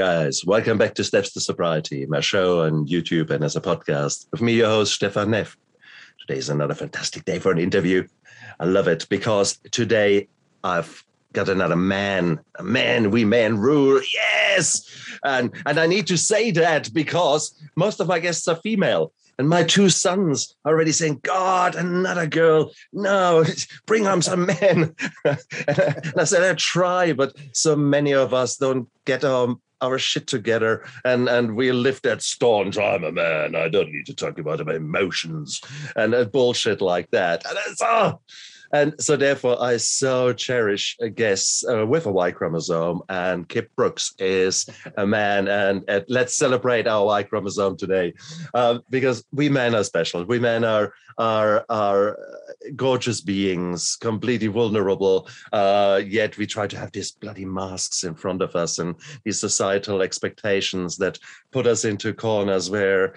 guys. Welcome back to Steps to Sobriety, my show on YouTube and as a podcast. With me, your host, Stefan Neff. Today is another fantastic day for an interview. I love it because today I've got another man, a man, we men rule. Yes. And, and I need to say that because most of my guests are female. And my two sons are already saying, God, another girl. No, bring home some men. and I said, I try, but so many of us don't get our, our shit together and, and we live that staunch, I'm a man. I don't need to talk about my emotions and uh, bullshit like that. And it's, oh, and so, therefore, I so cherish a guest uh, with a Y chromosome. And Kip Brooks is a man. And, and let's celebrate our Y chromosome today uh, because we men are special. We men are, are, are gorgeous beings, completely vulnerable. Uh, yet we try to have these bloody masks in front of us and these societal expectations that put us into corners where,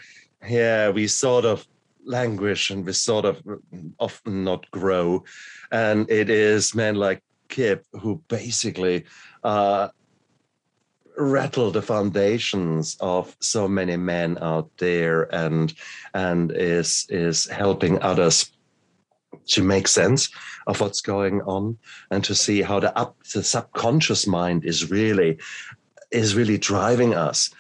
yeah, we sort of languish and we sort of often not grow. And it is men like Kip who basically uh, rattle the foundations of so many men out there and and is is helping others to make sense of what's going on and to see how the up the subconscious mind is really is really driving us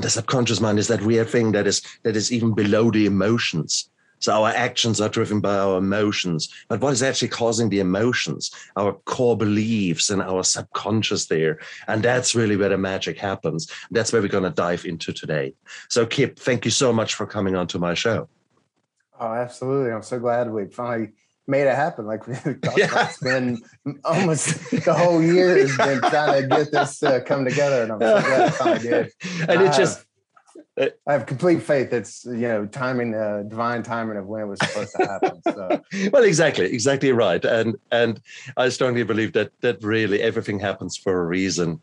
and the subconscious mind is that weird thing that is that is even below the emotions. So our actions are driven by our emotions. But what is actually causing the emotions? Our core beliefs and our subconscious there. And that's really where the magic happens. That's where we're going to dive into today. So, Kip, thank you so much for coming onto my show. Oh, absolutely. I'm so glad we finally made it happen. Like we talked yeah. about, it's been almost the whole year has been trying to get this uh, come together, and I'm so glad it finally did. And it just. I have complete faith it's you know timing uh, divine timing of when it was supposed to happen so. well exactly exactly right and and i strongly believe that that really everything happens for a reason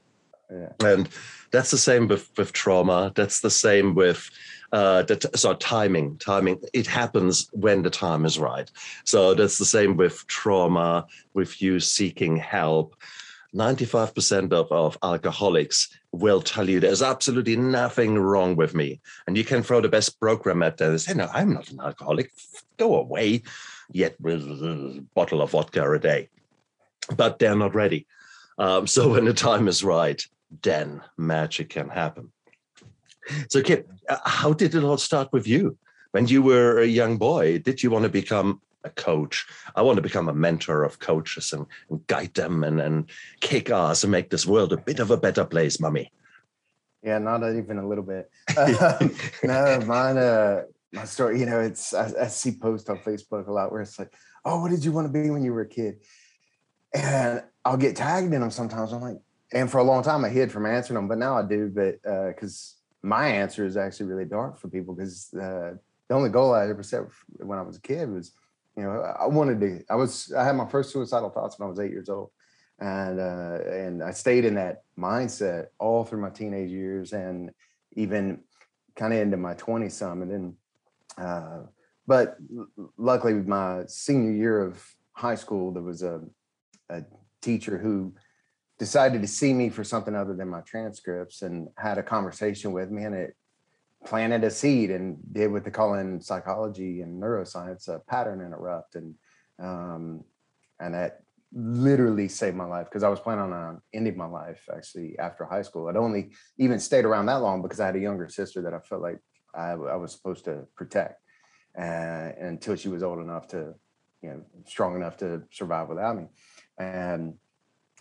yeah. and that's the same with with trauma that's the same with uh, that, so timing, timing, it happens when the time is right. So that's the same with trauma, with you seeking help. 95% of, of alcoholics will tell you there's absolutely nothing wrong with me. And you can throw the best program at them and say, no, I'm not an alcoholic. Go away. Yet with a bottle of vodka a day. But they're not ready. Um, so when the time is right, then magic can happen. So, Kip, uh, how did it all start with you? When you were a young boy, did you want to become a coach? I want to become a mentor of coaches and, and guide them and, and kick ass and make this world a bit of a better place, mummy. Yeah, not even a little bit. Um, no, mine, uh, my story, you know, it's, I, I see posts on Facebook a lot where it's like, oh, what did you want to be when you were a kid? And I'll get tagged in them sometimes. I'm like, and for a long time I hid from answering them, but now I do, but because uh, my answer is actually really dark for people because uh, the only goal I ever set when I was a kid was, you know, I wanted to. I was I had my first suicidal thoughts when I was eight years old, and uh, and I stayed in that mindset all through my teenage years and even kind of into my 20s some, and then. Uh, but luckily, my senior year of high school, there was a, a teacher who decided to see me for something other than my transcripts and had a conversation with me and it planted a seed and did what they call in psychology and neuroscience a pattern interrupt and um, and that literally saved my life because I was planning on ending my life actually after high school. I'd only even stayed around that long because I had a younger sister that I felt like I, I was supposed to protect uh, until she was old enough to, you know, strong enough to survive without me. And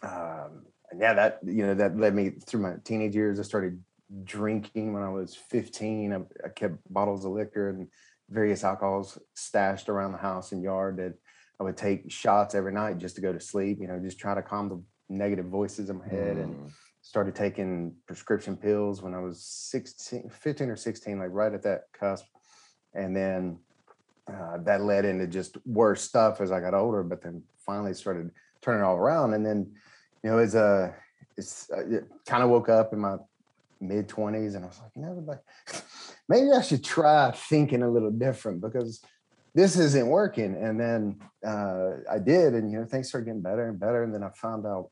um, yeah, that you know that led me through my teenage years. I started drinking when I was 15. I, I kept bottles of liquor and various alcohols stashed around the house and yard that I would take shots every night just to go to sleep. You know, just try to calm the negative voices in my head mm. and started taking prescription pills when I was 16, 15 or 16, like right at that cusp. And then uh, that led into just worse stuff as I got older, but then finally started turning it all around. And then you know, it's a, it's uh, kind of woke up in my mid twenties and I was like, you know, like maybe I should try thinking a little different because this isn't working. And then uh, I did, and you know, things started getting better and better. And then I found out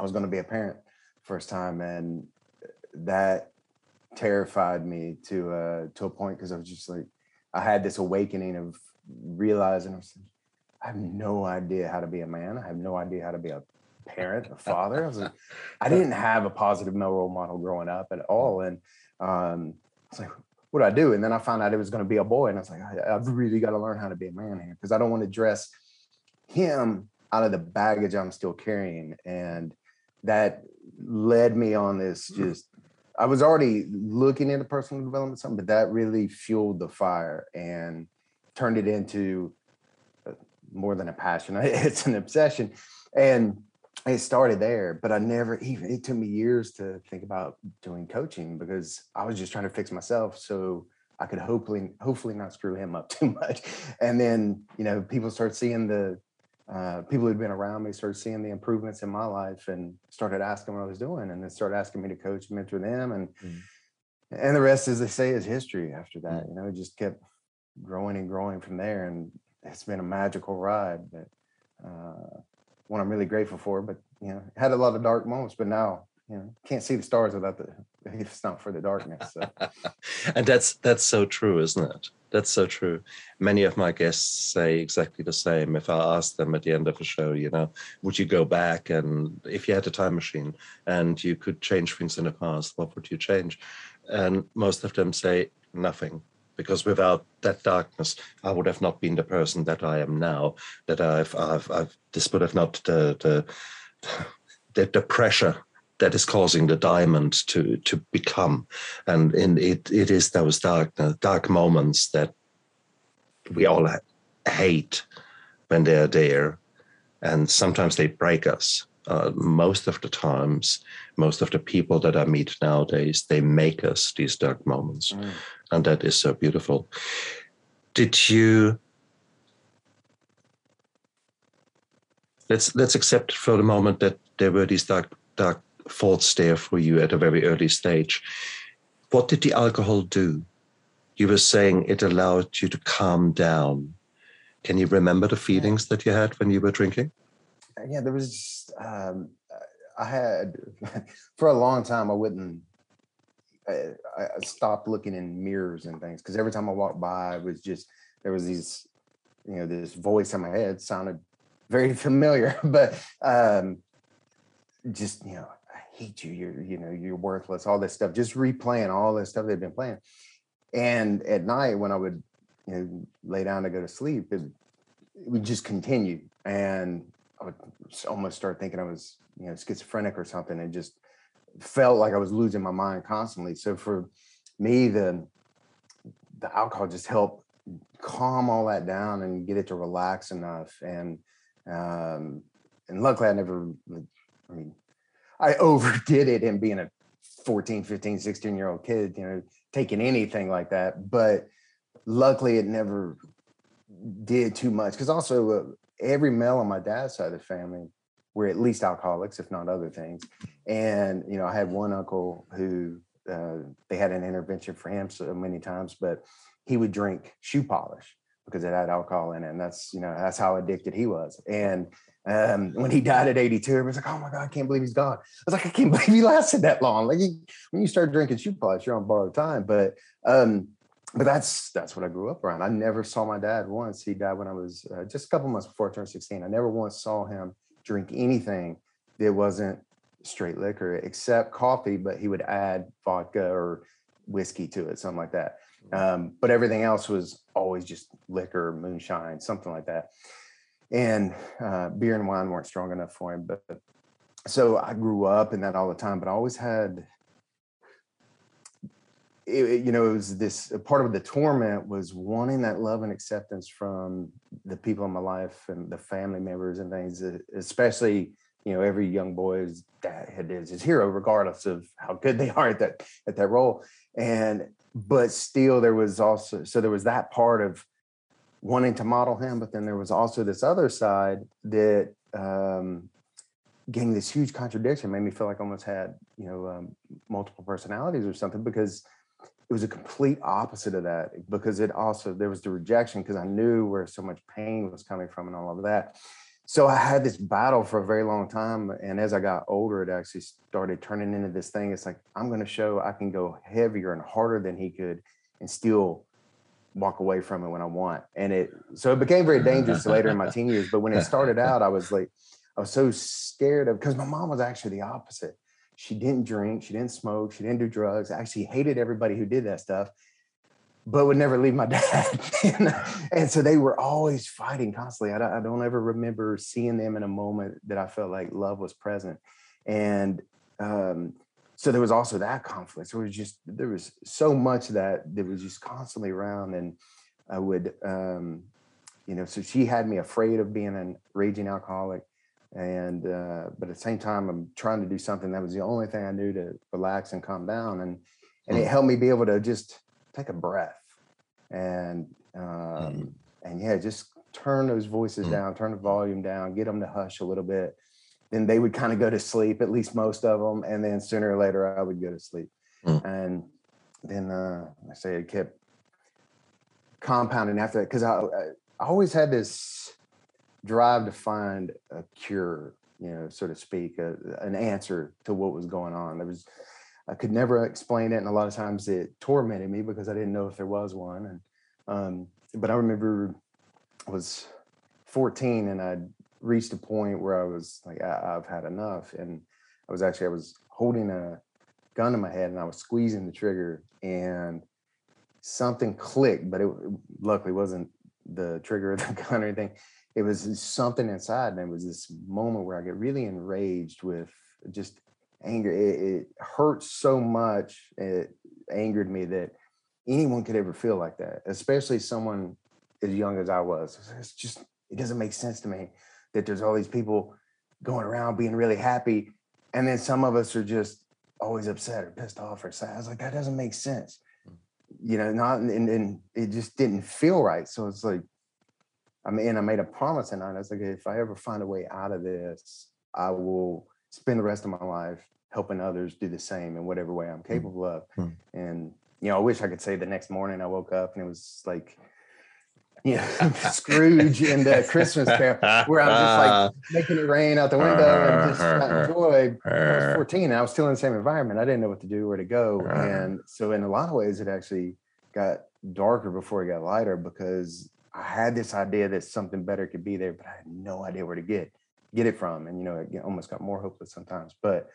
I was going to be a parent first time, and that terrified me to uh to a point because I was just like I had this awakening of realizing I, was, I have no idea how to be a man. I have no idea how to be a parent, a father. I was like, I didn't have a positive male role model growing up at all. And um I was like, what do I do? And then I found out it was going to be a boy. And I was like, I, I've really got to learn how to be a man here because I don't want to dress him out of the baggage I'm still carrying. And that led me on this mm. just I was already looking into personal development something, but that really fueled the fire and turned it into uh, more than a passion. It's an obsession. And it started there, but I never even it took me years to think about doing coaching because I was just trying to fix myself so I could hopefully hopefully not screw him up too much. And then, you know, people start seeing the uh, people who'd been around me started seeing the improvements in my life and started asking what I was doing, and then started asking me to coach, and mentor them, and mm. and the rest, as they say, is history. After that, mm. you know, it just kept growing and growing from there, and it's been a magical ride. But uh, one I'm really grateful for. But you know, had a lot of dark moments, but now you know can't see the stars without the if it's not for the darkness. So. and that's that's so true, isn't it? That's so true. Many of my guests say exactly the same. If I ask them at the end of a show, you know, would you go back and if you had a time machine and you could change things in the past, what would you change? And most of them say nothing because without that darkness, I would have not been the person that I am now. That I've, I've, I've this would have not the the the, the pressure that is causing the diamond to to become and in it it is those dark uh, dark moments that we all hate when they're there and sometimes they break us uh, most of the times most of the people that i meet nowadays they make us these dark moments mm. and that is so beautiful did you let's let's accept for the moment that there were these dark dark thoughts there for you at a very early stage. What did the alcohol do? You were saying it allowed you to calm down. Can you remember the feelings that you had when you were drinking? Yeah, there was. just, Um, I had for a long time. I wouldn't. I, I stopped looking in mirrors and things because every time I walked by, it was just there was these, you know, this voice in my head sounded very familiar, but um, just you know I hate you, you're, you know, you're worthless, all this stuff, just replaying all this stuff they've been playing. And at night when I would, you know, lay down to go to sleep, it, it would just continue. And I would almost start thinking I was, you know, schizophrenic or something and just felt like I was losing my mind constantly. So for me, the the alcohol just helped calm all that down and get it to relax enough. And um, and luckily I never I mean I overdid it in being a 14, 15, 16 year old kid, you know, taking anything like that. But luckily, it never did too much because also uh, every male on my dad's side of the family were at least alcoholics, if not other things. And, you know, I had one uncle who uh, they had an intervention for him so many times, but he would drink shoe polish because it had alcohol in it. And that's, you know, that's how addicted he was. And um, when he died at 82, was like, oh my God, I can't believe he's gone. I was like, I can't believe he lasted that long. Like he, when you start drinking shoe polish, you're on borrowed time. But um, but that's that's what I grew up around. I never saw my dad once. He died when I was uh, just a couple months before I turned 16. I never once saw him drink anything that wasn't straight liquor, except coffee, but he would add vodka or whiskey to it, something like that. Um, but everything else was always just liquor, moonshine, something like that. And uh, beer and wine weren't strong enough for him. But so I grew up in that all the time, but I always had, it, you know, it was this part of the torment was wanting that love and acceptance from the people in my life and the family members and things, especially you know every young boy's dad is his hero regardless of how good they are at that at that role. And but still there was also so there was that part of wanting to model him but then there was also this other side that um getting this huge contradiction made me feel like I almost had you know um, multiple personalities or something because it was a complete opposite of that because it also there was the rejection because I knew where so much pain was coming from and all of that so I had this battle for a very long time. And as I got older, it actually started turning into this thing. It's like, I'm going to show I can go heavier and harder than he could and still walk away from it when I want. And it, so it became very dangerous later in my teen years. But when it started out, I was like, I was so scared of, because my mom was actually the opposite. She didn't drink, she didn't smoke, she didn't do drugs. I actually hated everybody who did that stuff but would never leave my dad. and, so they were always fighting constantly. I don't, I don't, ever remember seeing them in a moment that I felt like love was present. And um, so there was also that conflict. It was just, there was so much that that was just constantly around. And I would, um, you know, so she had me afraid of being a raging alcoholic. And, uh, but at the same time, I'm trying to do something that was the only thing I knew to relax and calm down. And, and it mm. helped me be able to just take a breath and um, mm. and yeah, just turn those voices mm. down, turn the volume down, get them to hush a little bit. Then they would kind of go to sleep, at least most of them, and then sooner or later I would go to sleep. Mm. And then uh, I say it kept compounding after that because I, I always had this drive to find a cure, you know, so to speak, a, an answer to what was going on. There was I could never explain it, and a lot of times it tormented me because I didn't know if there was one. And um, but I remember I was 14 and I'd reached a point where I was like, I- have had enough, and I was actually I was holding a gun in my head and I was squeezing the trigger, and something clicked, but it luckily wasn't the trigger of the gun or anything. It was something inside, and it was this moment where I get really enraged with just anger. It, it hurts so much it angered me that anyone could ever feel like that especially someone as young as i was. It's just it doesn't make sense to me that there's all these people going around being really happy and then some of us are just always upset or pissed off or sad. I was like that doesn't make sense. Mm. you know not and, and it just didn't feel right. So it's like i mean i made a promise and i was like if i ever find a way out of this i will spend the rest of my life helping others do the same in whatever way I'm mm. capable of. Mm. And you know, I wish I could say the next morning I woke up and it was like, you know, Scrooge in the Christmas Carol, where I'm just like making it rain out the window and just enjoy. I was 14, I was still in the same environment. I didn't know what to do, where to go, and so in a lot of ways, it actually got darker before it got lighter because I had this idea that something better could be there, but I had no idea where to get get it from, and you know, it almost got more hopeless sometimes. But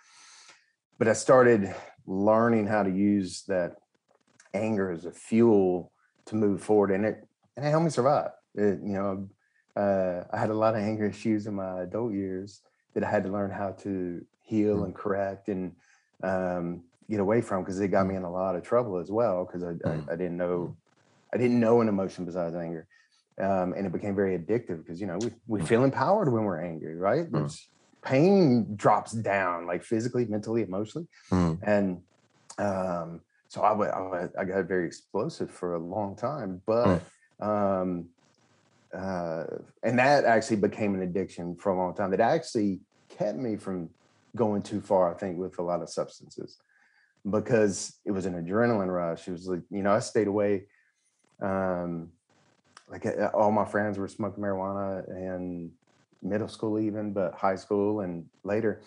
but I started learning how to use that anger as a fuel to move forward, and it and it helped me survive. It, you know, uh, I had a lot of anger issues in my adult years that I had to learn how to heal mm. and correct and um, get away from because it got me mm. in a lot of trouble as well because I, mm. I, I, didn't know I didn't know an emotion besides anger. Um, and it became very addictive because you know we, we mm. feel empowered when we're angry, right? There's pain drops down like physically mentally emotionally mm. and um, so I, I, I got very explosive for a long time but mm. um, uh, and that actually became an addiction for a long time that actually kept me from going too far i think with a lot of substances because it was an adrenaline rush it was like you know i stayed away um, like all my friends were smoking marijuana in middle school even, but high school and later.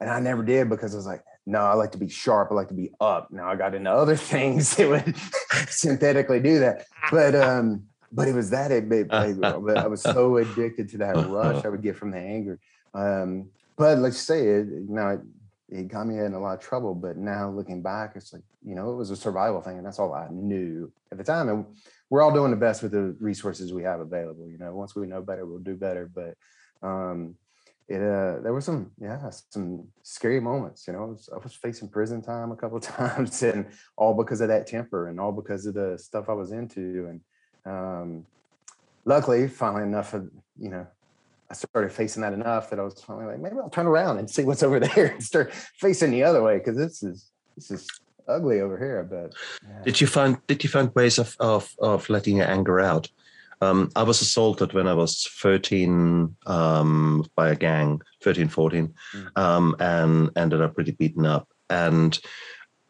And I never did because I was like, no, I like to be sharp. I like to be up. Now I got into other things that would synthetically do that. But um, but it was that it, it I was so addicted to that rush I would get from the anger. Um, but let's say it, you know, it, got me in a lot of trouble. But now looking back, it's like, you know, it was a survival thing, and that's all I knew at the time. And we're all doing the best with the resources we have available. You know, once we know better, we'll do better. But um, it uh, there were some yeah some scary moments. You know, I was, I was facing prison time a couple times, and all because of that temper, and all because of the stuff I was into. And um, luckily, finally enough of you know, I started facing that enough that I was finally like, maybe I'll turn around and see what's over there and start facing the other way because this is this is ugly over here. But yeah. did you find did you find ways of of of letting your anger out? Um, I was assaulted when I was 13 um, by a gang, 13, 14, mm. um, and ended up pretty beaten up and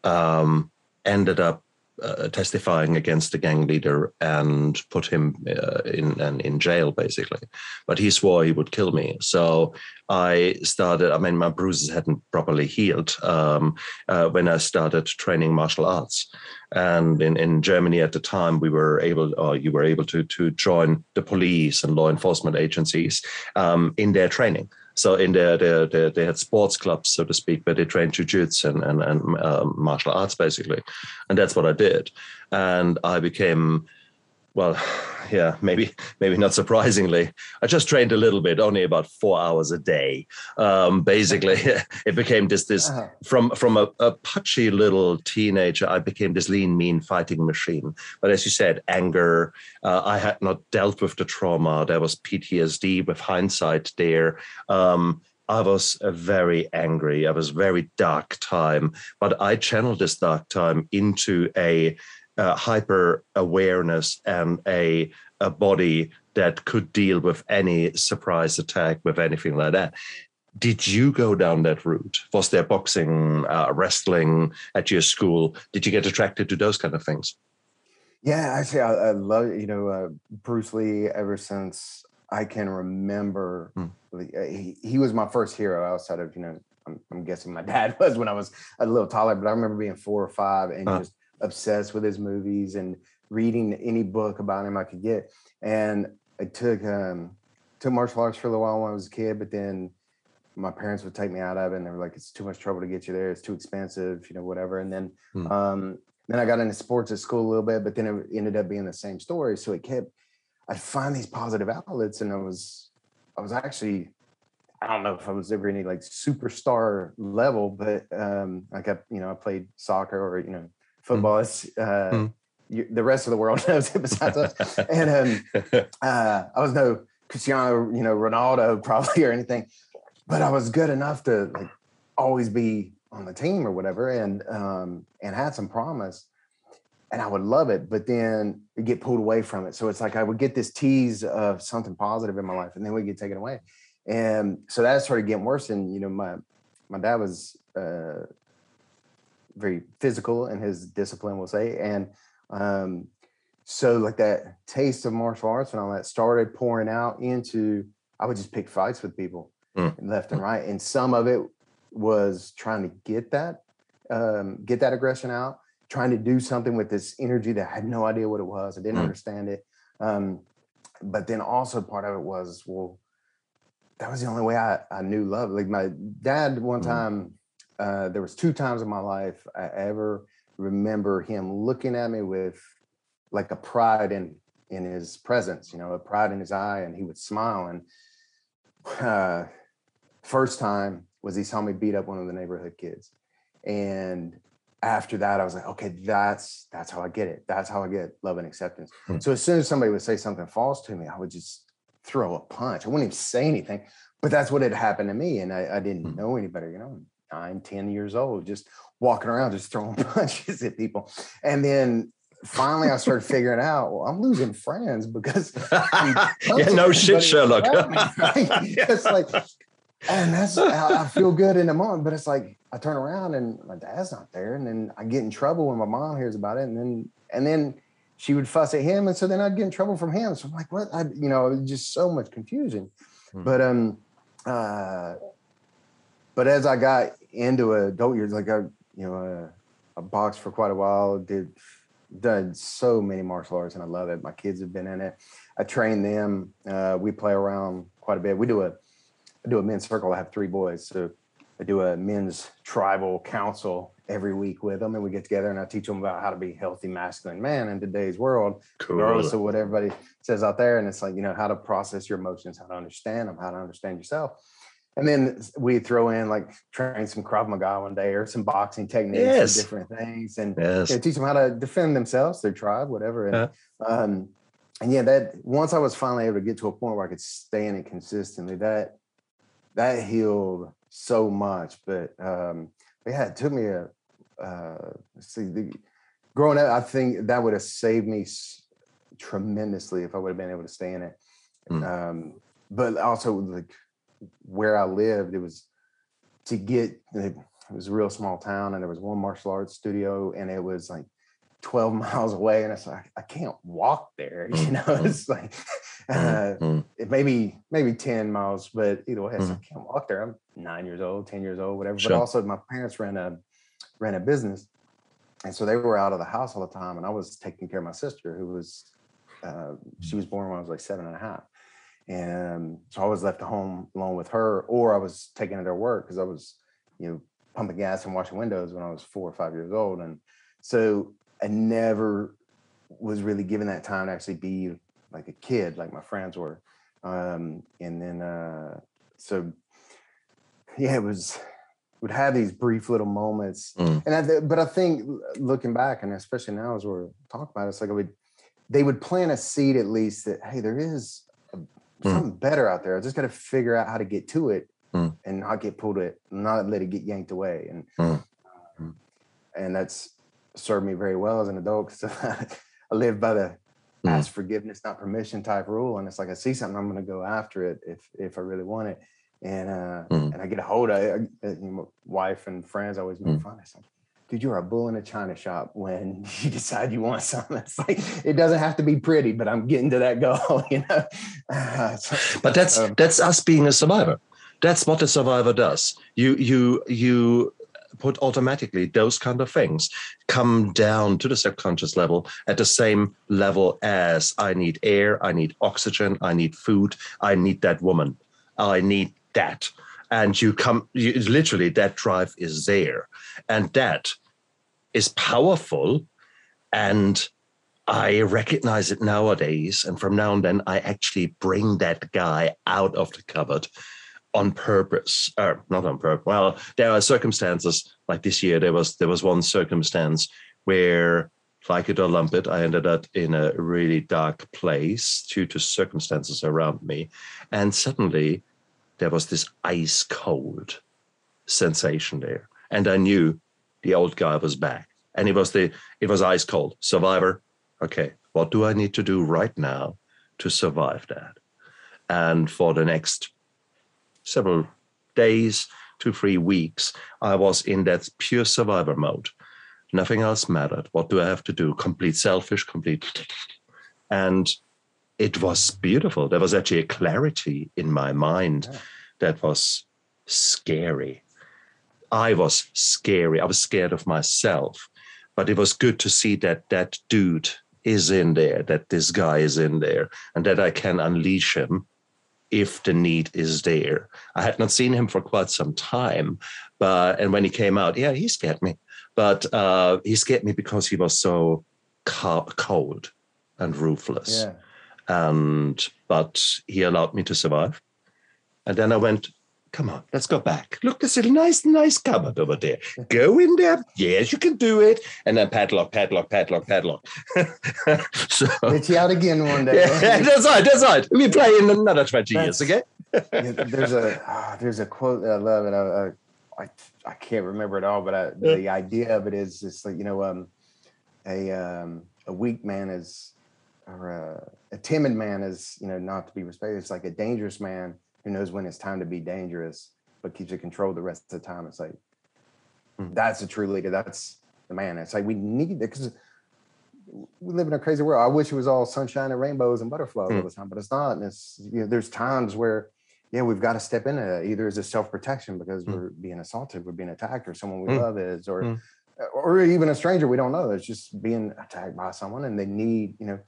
um, ended up uh, testifying against the gang leader and put him uh, in in jail basically. But he swore he would kill me. So i started i mean my bruises hadn't properly healed um, uh, when i started training martial arts. And in, in germany at the time we were able or you were able to to join the police and law enforcement agencies um, in their training so in their, their, their, they had sports clubs, so to speak, where they trained jujitsu and, and, and um, martial arts basically. And that's what I did. And I became, well, yeah, maybe maybe not surprisingly, I just trained a little bit, only about four hours a day. Um, basically, it became this this uh-huh. from from a, a pudgy little teenager, I became this lean, mean fighting machine. But as you said, anger. Uh, I had not dealt with the trauma. There was PTSD. With hindsight, there. Um, I was very angry. I was very dark time, but I channeled this dark time into a uh, hyper awareness and a, a body that could deal with any surprise attack with anything like that. Did you go down that route? Was there boxing, uh, wrestling at your school? Did you get attracted to those kind of things? Yeah, actually, I, I love you know uh, Bruce Lee ever since I can remember. Hmm. He, he was my first hero outside of you know I'm, I'm, guessing my dad was when I was a little taller, but I remember being four or five and uh-huh. just obsessed with his movies and reading any book about him I could get. And I took um, took martial arts for a little while when I was a kid, but then my parents would take me out of it and they were like, it's too much trouble to get you there. It's too expensive, you know, whatever. And then hmm. um, then I got into sports at school a little bit, but then it ended up being the same story. So it kept I'd find these positive outlets and I was I was actually I don't know if I was ever any like superstar level, but um, I kept, you know, I played soccer or, you know, football is uh, mm. you, the rest of the world knows it besides us. And um, uh, I was no Cristiano, you know, Ronaldo probably or anything, but I was good enough to like always be on the team or whatever, and um, and had some promise. And I would love it, but then get pulled away from it. So it's like I would get this tease of something positive in my life, and then we get taken away. And so that started getting worse. And you know, my my dad was uh, very physical in his discipline, we'll say. And um, so like that taste of martial arts and all that started pouring out into I would just pick fights with people mm. left and right. And some of it was trying to get that, um, get that aggression out, trying to do something with this energy that I had no idea what it was. I didn't mm. understand it. Um, but then also part of it was, well, that was the only way I, I knew love. Like my dad one mm. time uh, there was two times in my life I ever remember him looking at me with like a pride in in his presence, you know, a pride in his eye, and he would smile. And uh, first time was he saw me beat up one of the neighborhood kids, and after that, I was like, okay, that's that's how I get it. That's how I get love and acceptance. Hmm. So as soon as somebody would say something false to me, I would just throw a punch. I wouldn't even say anything, but that's what had happened to me, and I, I didn't hmm. know any better, you know nine, 10 years old, just walking around, just throwing punches at people. And then finally I started figuring out, well, I'm losing friends because yeah, no shit, Sherlock. it's like, and that's how I feel good in the moment, but it's like I turn around and my dad's not there, and then I get in trouble when my mom hears about it, and then and then she would fuss at him, and so then I'd get in trouble from him. So I'm like, what? I, you know, just so much confusion. Hmm. But um, uh, but as I got into adult years, like I, you know, uh, I boxed for quite a while, did done so many martial arts, and I love it. My kids have been in it. I train them. Uh, we play around quite a bit. We do a I do a men's circle. I have three boys, so I do a men's tribal council every week with them, and we get together and I teach them about how to be healthy masculine man in today's world, cool. regardless of what everybody says out there. And it's like you know how to process your emotions, how to understand them, how to understand yourself and then we throw in like train some Krav Maga one day or some boxing techniques yes. and different things and yes. you know, teach them how to defend themselves, their tribe, whatever. And, um, and yeah, that once I was finally able to get to a point where I could stay in it consistently, that that healed so much. But um, yeah, it took me a uh, see the growing up. I think that would have saved me tremendously if I would have been able to stay in it. Mm. Um, but also like where I lived, it was to get it was a real small town and there was one martial arts studio and it was like 12 miles away and it's like i can't walk there you know Mhm. it's like uh, Mhm. it maybe maybe 10 miles but either way Mhm. like, i can't walk there i'm nine years old 10 years old whatever Sure. but also my parents ran a ran a business and so they were out of the house all the time and i was taking care of my sister who was uh, she was born when i was like seven and a half and so i was left at home alone with her or i was taking her to work because i was you know pumping gas and washing windows when i was four or five years old and so i never was really given that time to actually be like a kid like my friends were um and then uh so yeah it was would have these brief little moments Mm. and I, th- but i think looking back and especially now as we're talking about it, it's like i would they would plant a seed at least that hey there is a, something better out there i just got to figure out how to get to it Mm. and not get pulled it not let it get yanked away and Mm. um, and that's served me very well as an adult because i live by the Mm. ask forgiveness not permission type rule and it's like i see something i'm going to go after it if if i really want it and uh Mm. and i get a hold of it I, uh, my wife and friends always make Mm. fun it's like dude you're a bull in a china shop when you decide you want something it's like it doesn't have to be pretty but i'm getting to that goal you know Uh, so- But that's um, that's us being a survivor. That's what a survivor does. You you you put automatically those kind of things come down to the subconscious level at the same level as I need air, I need oxygen, I need food, I need that woman, I need that. And you come, you, literally, that drive is there. And that is powerful. And I recognize it nowadays. And from now on then, I actually bring that guy out of the cupboard on purpose or not on purpose well there are circumstances like this year there was there was one circumstance where like it or lump it i ended up in a really dark place due to circumstances around me and suddenly there was this ice cold sensation there and i knew the old guy was back and it was the it was ice cold survivor okay what do i need to do right now to survive that and for the next several days to three weeks, I was in that pure survivor mode. Nothing else mattered. What do I have to do? Complete selfish, complete. And it was beautiful. There was actually a clarity in my mind Yeah. that was scary. I was scary. I was scared of myself. But it was good to see that that dude is in there, that this guy is in there, and that I can unleash him if the need is there. I had not seen him for quite some time, but and when he came out, yeah, he scared me. But uh, he scared me because he was so cold and ruthless. yeah And but he allowed me to survive. And then I went, come on, let's go back. Look, there's a nice, nice cupboard over there. Go in there. Yes, you can do it. And then padlock, padlock, padlock, padlock. so you out again one day. yeah, that's right, that's right. We play in another 20 years, That's- okay? Yeah, there's a ah, there's a quote that I love, and I, I I I can't remember it all, but I, the idea of it is it's like you know, um, a um, a weak man is or a, a timid man is you know not to be respected. It's like a dangerous man who knows when it's time to be dangerous, but keeps it controlled the rest of the time. It's like Hmm. that's a true leader. That's the man. It's like we need it because we live in a crazy world. I wish it was all sunshine and rainbows and butterflies all Hmm. the time, but it's not. And it's you know, there's times where yeah, we've got to step into that, either as a self protection because Mm. we're being assaulted, we're being attacked, or someone we Mm. love is, or Mm. or even a stranger we don't know. It's just being attacked by someone, and they need you know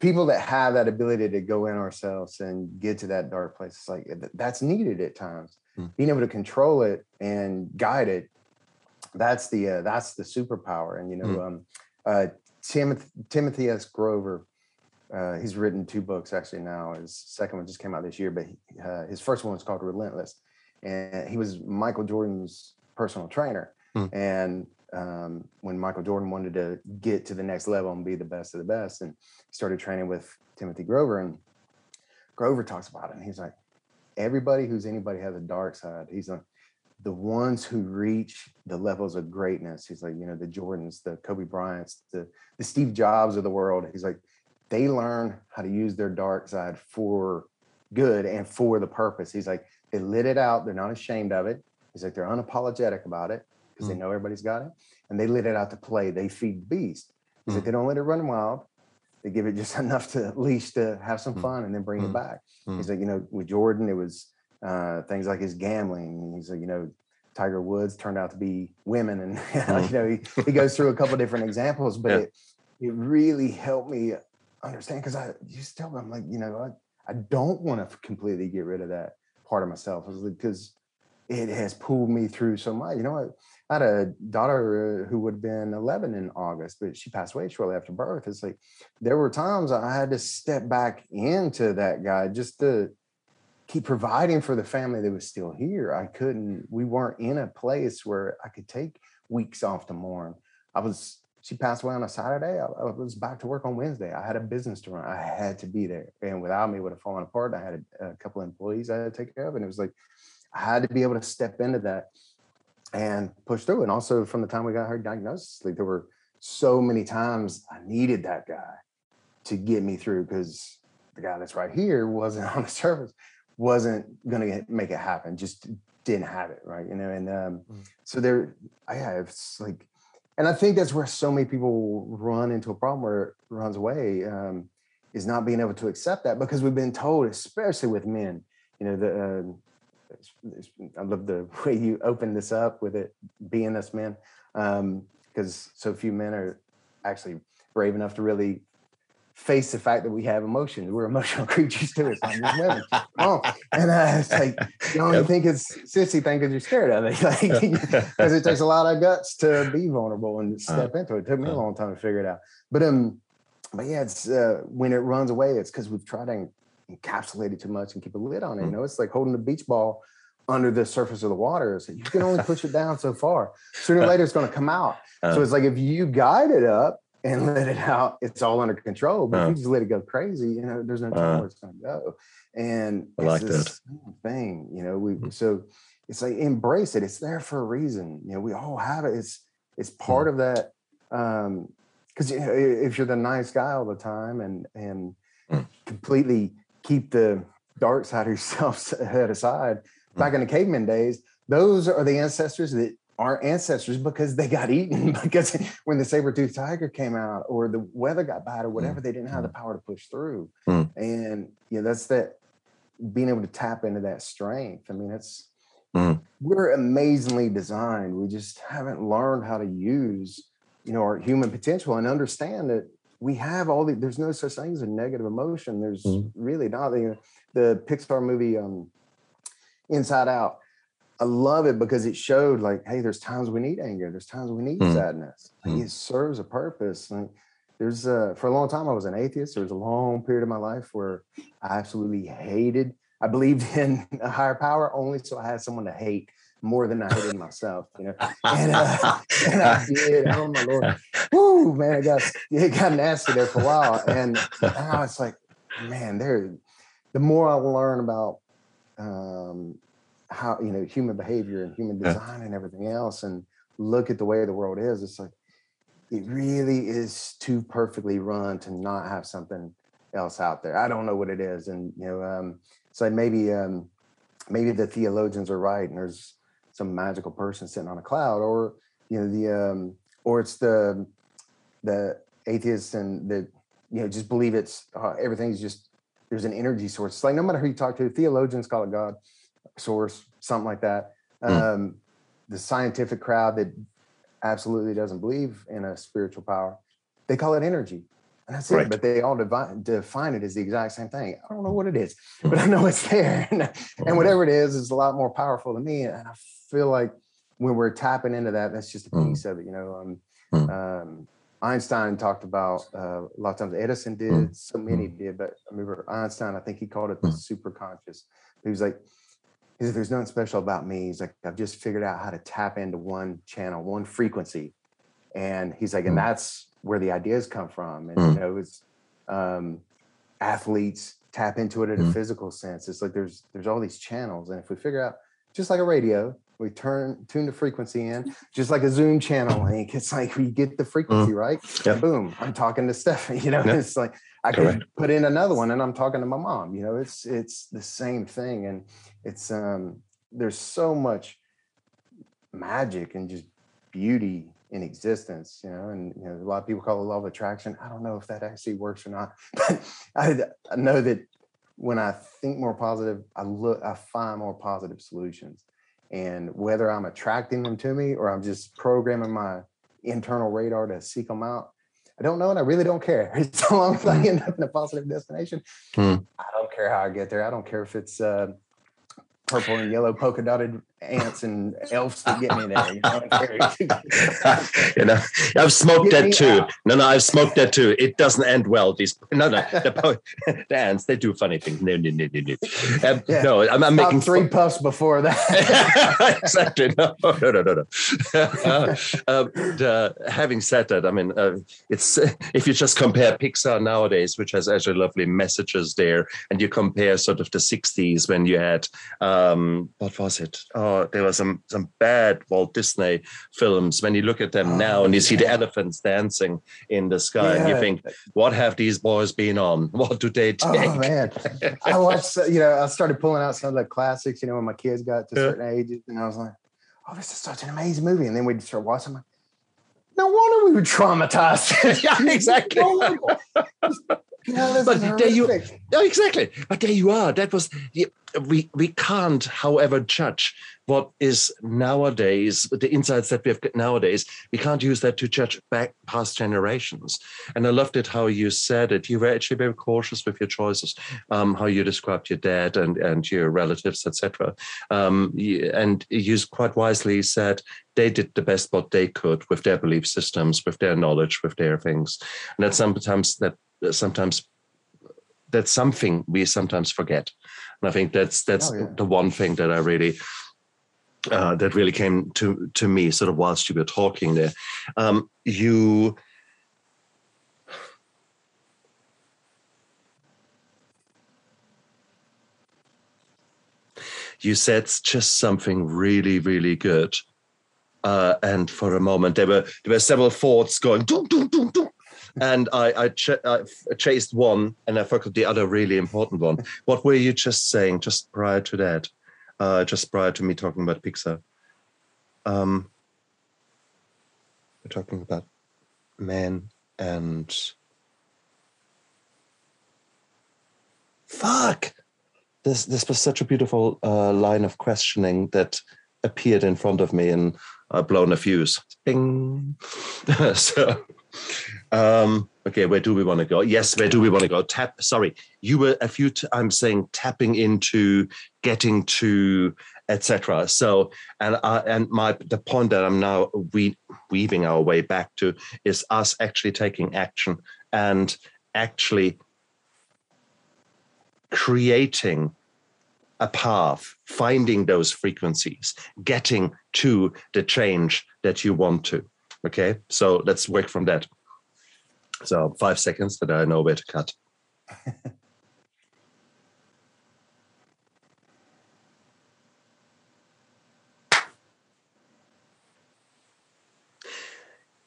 people that have that ability to go in ourselves and get to that dark place. It's like that's needed at times. Mm. Being able to control it and guide it. That's the uh, that's the superpower. And you know, Mm. um, uh, Timothy Timothy S. Grover uh, he's written two books actually now. His second one just came out this year, but he, uh, his first one was called Relentless, and he was Michael Jordan's personal trainer. Hmm. And um, when Michael Jordan wanted to get to the next level and be the best of the best, and started training with Timothy Grover, and Grover talks about it, and he's like, everybody who's anybody has a dark side. He's like, the ones who reach the levels of greatness. He's like, you know, the Jordans, the Kobe Bryants, the the Steve Jobs of the world. He's like, they learn how to use their dark side for good and for the purpose. He's like, they lit it out. They're not ashamed of it. He's like, they're unapologetic about it because mm. they know everybody's got it, and they let it out to play. They feed the beast. Mm. they don't let it run wild. They give it just enough to at least to have some mm. fun and then bring it back. He's like, you know, with Jordan, it was uh, things like his gambling. He's like, you know, Tiger Woods turned out to be women, and you know, he, he goes through a couple different examples, but yeah. it it really helped me understand because I used to tell them like, you know, I, I don't want to completely get rid of that part of myself because it has pulled me through so much. You know, I, had a daughter uh, who would have been 11 in August, but she passed away shortly after birth. It's like there were times I had to step back into that guy just to keep providing for the family that was still here. I couldn't, we weren't in a place where I could take weeks off to mourn. I was she passed away on a Saturday. I, I, was back to work on Wednesday. I had a business to run. I had to be there. And without me, would have fallen apart. I had a, a couple employees I had to take care of. And it was like, I had to be able to step into that and push through. And also from the time we got her diagnosis, like there were so many times I needed that guy to get me through because the guy that's right here wasn't on the surface, wasn't to make it happen. Just didn't have it. Right. You know, and um, mm. so there, I have like, and I think that's where so many people run into a problem where it runs away um, is not being able to accept that because we've been told, especially with men, you know, the uh, I love the way you opened this up with it being us men, because um, so few men are actually brave enough to really face the fact that we have emotions. We're emotional creatures too. It's not women. Oh, and uh, it's like you only yep. think it's sissy thing because you're scared of it. Like because it takes a lot of guts to be vulnerable and uh-huh. step uh, into it. It took me uh, a uh-huh. long time to figure it out. But um, but yeah, it's uh, when it runs away, it's because we've tried to encapsulate it too much and keep a lid on it. You mm. know, it's like holding a beach ball under the surface of the water. So you can only push it down so far. Sooner or later, it's going to come out. Uh, so it's like if you guide it up, and let it out, it's all under control. But uh, if you just let it go crazy, you know, there's no time uh, where it's going to go. And I like that thing, you know. We mm-hmm. so it's like embrace it. It's there for a reason. You know, we all have it. It's it's part mm-hmm. of that. Um, because you know, if you're the nice guy all the time and and mm. completely keep the dark side of yourself set aside, back mm. in the caveman days, those are the ancestors that our ancestors because they got eaten because when the saber-toothed tiger came out or the weather got bad or whatever, mm. they didn't have the mm. power to push through. Mm. And you know, that's that being able to tap into that strength. I mean, it's mm. we're amazingly designed. We just haven't learned how to use, you know, our human potential and understand that we have all the there's no such thing as a negative emotion. There's mm. really not. The, the Pixar movie um Inside Out I love it because it showed like, hey, there's times we need anger. There's times we need mm. sadness. Like, mm. It serves a purpose. Like, there's uh, for a long time I was an atheist. There was a long period of my life where I absolutely hated. I believed in a higher power only so I had someone to hate more than I hated myself. You know, and, uh, and I did. Oh my lord, whoo, man, it got it got nasty there for a while. And now it's like, man, there. The more I learn about um, how you know human behavior and human design yeah. and everything else and look at the way the world is it's like it really is too perfectly run to not have something else out there i don't know what it is and you know um so maybe um maybe the theologians are right and there's some magical person sitting on a cloud or you know the um or it's the the atheists and the you know just believe it's uh, everything's just there's an energy source it's like no matter who you talk to theologians call it god source, something like that. Mm. Um, the scientific crowd that absolutely doesn't believe in a spiritual power, they call it energy. And that's right. it. But they all divide, define it as the exact same thing. I don't know what it is, but I know it's there. and, and hmm. whatever it is, is a lot more powerful to me. And I feel like when we're tapping into that, that's just a hmm. piece mm. of it. You know, um, mm. um, Einstein talked about uh, a lot of times. Edison did, so many did, but I remember Einstein. I think he called it the super conscious. He was like, he said, there's nothing special about me. He's like, I've just figured out how to tap into one channel, one frequency. And he's like, and mm. that's where the ideas come from. And, mm. you know, it's um, athletes tap into it in mm. a physical sense. It's like there's there's all these channels. And if we figure out, just like a radio, we turn tune the frequency in, just like a Zoom channel link. It's like we get the frequency mm. right. Yep. Boom. I'm talking to Stephanie. You know, yep. it's like I could put in another one and I'm talking to my mom. You know, it's it's the same thing. And it's um there's so much magic and just beauty in existence, you know, and you know, a lot of people call it law of attraction. I don't know if that actually works or not, but I, I know that when I think more positive, I look, I find more positive solutions. And whether I'm attracting them to me or I'm just programming my internal radar to seek them out, I don't know, and I really don't care. As long as I end up in a positive destination, Hmm. I don't care how I get there. I don't care if it's uh, purple and yellow polka dotted ants and elves that get me there. You know, you know I've smoked Get that too. out. No, no, I've smoked that too. It doesn't end well. These no, no, the, the ants they do funny things. No, no, no, no, no. Um, Yeah. No, I'm, I'm making three fun- puffs before that. exactly. No, no, no, no, no. Uh, um, the- having said that, I mean, uh, it's if you just compare Pixar nowadays, which has actually lovely messages there, and you compare sort of the '60s when you had um, what was it? Oh, there were some some bad Walt Disney films. When you look at them Oh, now and you see the elephants dancing in the sky, and you think, what have these boys been on? What do they take? Oh man, I watched. uh, You know, I started pulling out some of the classics. You know, when my kids got to Yeah. certain ages, and I was like, "Oh, this is such an amazing movie." And then we'd start watching. Like, no wonder we were traumatized. Yeah, exactly. No wonder. you know, this But there you- horrific. Exactly. But there you are. That was we. We can't, however, judge what is nowadays the insights that we have nowadays. We can't use that to judge back past generations. And I loved it how you said it. You were actually very cautious with your choices, um, how you described your dad and and your relatives, etc. Um, and you quite wisely said they did the best what they could with their belief systems, with their knowledge, with their things. And that sometimes that sometimes that's something we sometimes forget. And I think that's that's Oh, yeah. the one thing that I really uh, that really came to to me sort of whilst you were talking there. Um, you you said just something really really good. Uh, and for a moment, there were there were several thoughts going, dum, dum, dum. And I I, ch- I chased one, and I forgot the other really important one. What were you just saying just prior to that? Uh, just prior to me talking about Pixar. Um, we're talking about man and fuck. This this was such a beautiful uh, line of questioning that appeared in front of me, and uh, blown a fuse. Bing. so, um, okay, where do we want to go? Yes, where do we want to go? Tap. Sorry, you were a few. T- I'm saying tapping into, getting to, etc. So, and I, and my the point that I'm now we, weaving our way back to is us actually taking action and actually creating a path, finding those frequencies, getting to the change that you want to. Okay, so let's work from that. So five seconds that I know where to cut.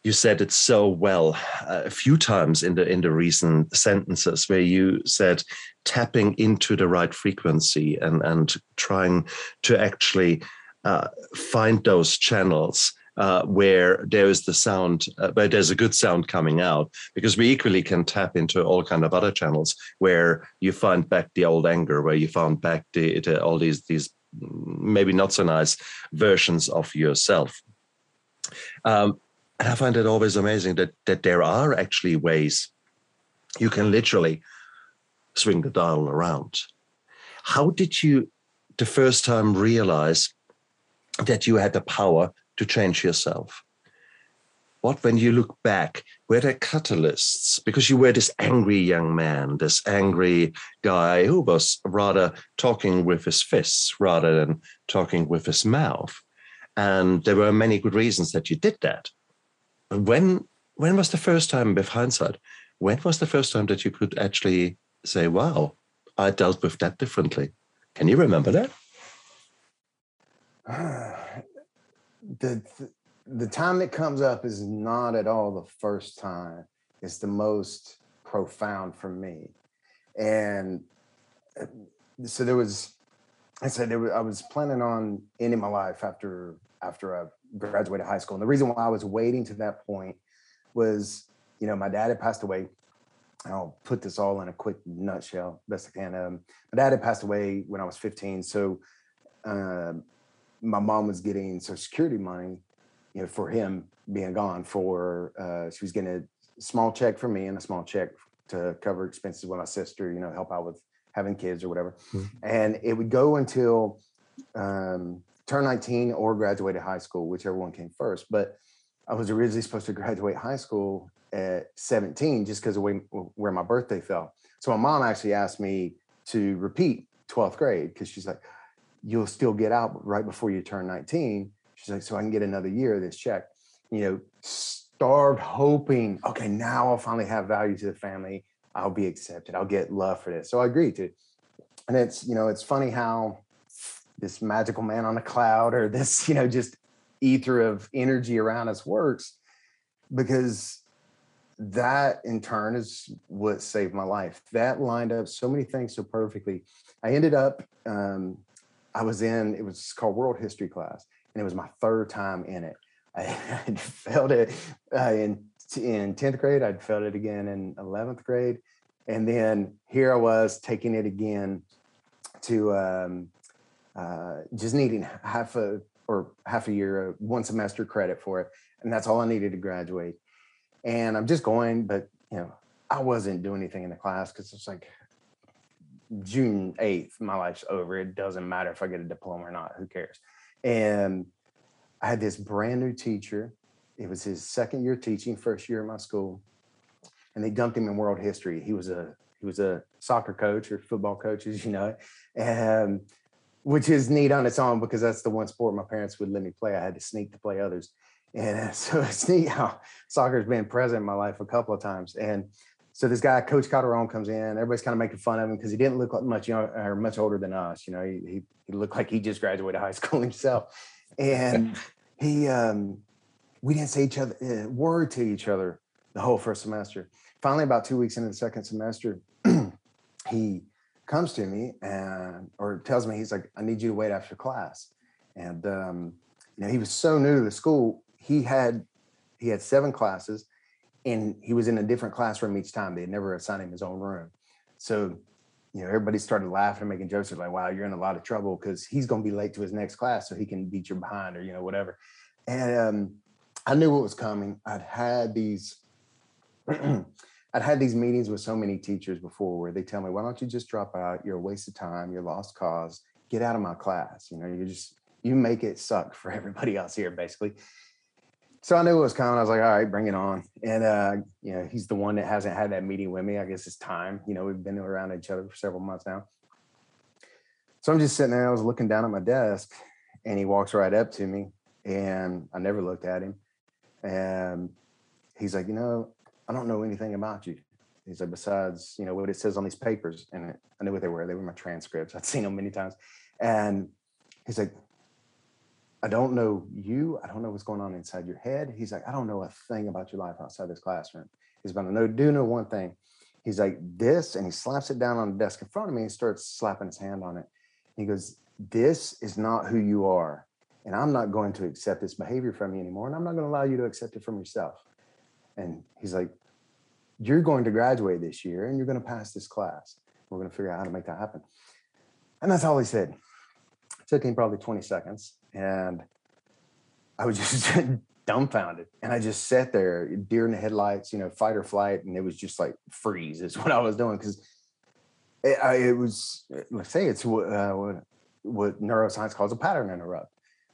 you said it so well uh, a few times in the in the recent sentences where you said tapping into the right frequency and and trying to actually uh, find those channels uh, where there is the sound, uh, where there's a good sound coming out, because we equally can tap into all kind of other channels where you find back the old anger, where you found back the, the all these these maybe not so nice versions of yourself. Um, and I find it always amazing that that there are actually ways you can literally swing the dial around. How did you the first time realize that you had the power to change yourself? What, when you look back, were there catalysts? Because you were this angry young man, this angry guy who was rather talking with his fists rather than talking with his mouth. And there were many good reasons that you did that. When when was the first time, with hindsight, when was the first time that you could actually say, wow, I dealt with that differently? Can you remember that? Ah. The the time that comes up is not at all the first time it's the most profound for me and uh, so there was i said there was, i was planning on ending my life after after i graduated high school. And the reason why I was waiting to that point was, you know, my dad had passed away. I'll put this all in a quick nutshell, best I can. Um, my dad had passed away when I was 15. So uh, my mom was getting Social Security money, you know, for him being gone. For uh, she was getting a small check for me and a small check to cover expenses with my sister, you know, help out with having kids or whatever. Mm-hmm. And it would go until um, turn 19 or graduated high school, whichever one came first. But I was originally supposed to graduate high school at 17 just because of way, where my birthday fell. So my mom actually asked me to repeat 12th grade because she's like, you'll still get out right before you turn 19. She's like, so I can get another year of this check. You know, starved hoping, okay, now I'll finally have value to the family. I'll be accepted. I'll get love for this. So I agreed to. And it's, you know, it's funny how this magical man on a cloud or this, you know, just ether of energy around us works because that in turn is what saved my life. That lined up so many things so perfectly. I ended up, um, I was in, it was called World History class, and it was my third time in it. I had failed it uh, in in 10th grade. I'd failed it again in 11th grade. And then here I was taking it again to um, uh, just needing half a or half a year, one semester credit for it. And that's all I needed to graduate. And I'm just going, but you know, I wasn't doing anything in the class because it's like June 8th, my life's over. It doesn't matter if I get a diploma or not, who cares? And I had this brand new teacher. It was his second year teaching, first year in my school. And they dumped him in world history. He was a he was a soccer coach or football coach, as you know. And um, which is neat on its own because that's the one sport my parents would let me play. I had to sneak to play others. And so it's neat how soccer's been present in my life a couple of times. And so this guy, Coach Calderon, comes in. Everybody's kind of making fun of him because he didn't look like much young or much older than us. You know, he, he, he looked like he just graduated high school himself. And he, um, we didn't say each other uh, word to each other the whole first semester. Finally, about two weeks into the second semester, he comes to me and or tells me he's like, I need you to wait after class. And um, you know, he was so new to the school, he had he had seven classes and he was in a different classroom each time. They had never assigned him his own room. So, you know, everybody started laughing, and making jokes. They're like, wow, you're in a lot of trouble because he's going to be late to his next class so he can beat you behind or, you know, whatever. And um, I knew what was coming. I'd had these I'd had these meetings with so many teachers before where they tell me, why don't you just drop out? You're a waste of time. You're lost cause. Get out of my class. You know, you just, you make it suck for everybody else here, basically. So I knew it was coming. I was like, all right, bring it on. And, uh, you know, he's the one that hasn't had that meeting with me. I guess it's time. You know, we've been around each other for several months now. So I'm just sitting there. I was looking down at my desk and he walks right up to me and I never looked at him. And he's like, you know, I don't know anything about you. He's like, besides, you know, what it says on these papers. And I knew what they were. They were my transcripts. I'd seen them many times. And he's like, I don't know you. I don't know what's going on inside your head. He's like, I don't know a thing about your life outside this classroom. He's but I know, do know one thing. He's like, this, and he slaps it down on the desk in front of me and starts slapping his hand on it. He goes, This is not who you are. And I'm not going to accept this behavior from you anymore. And I'm not going to allow you to accept it from yourself. And he's like, You're going to graduate this year and you're going to pass this class. We're going to figure out how to make that happen. And that's all he said. It took him probably 20 seconds. And I was just dumbfounded. And I just sat there, deer in the headlights, you know, fight or flight. And it was just like freeze is what I was doing. Cause it, I, it was, let's say it's what, uh, what, what neuroscience calls a pattern interrupt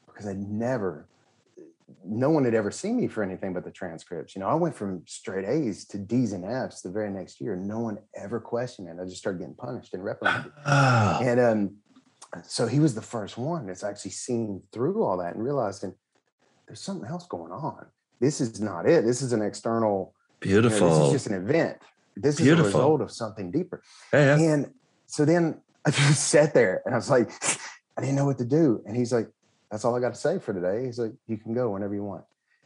because I never no one had ever seen me for anything but the transcripts. You know, I went from straight A's to D's and F's the very next year. No one ever questioned it. I just started getting punished and reprimanded. And um, so he was the first one that's actually seen through all that and realizing there's something else going on. This is not it. This is an external. Beautiful. You know, this is just an event. This Beautiful. is a result of something deeper. Yeah, yeah. And so then I just sat there and I was like, I didn't know what to do. And he's like, that's all I got to say for today. He's like, you can go whenever you want.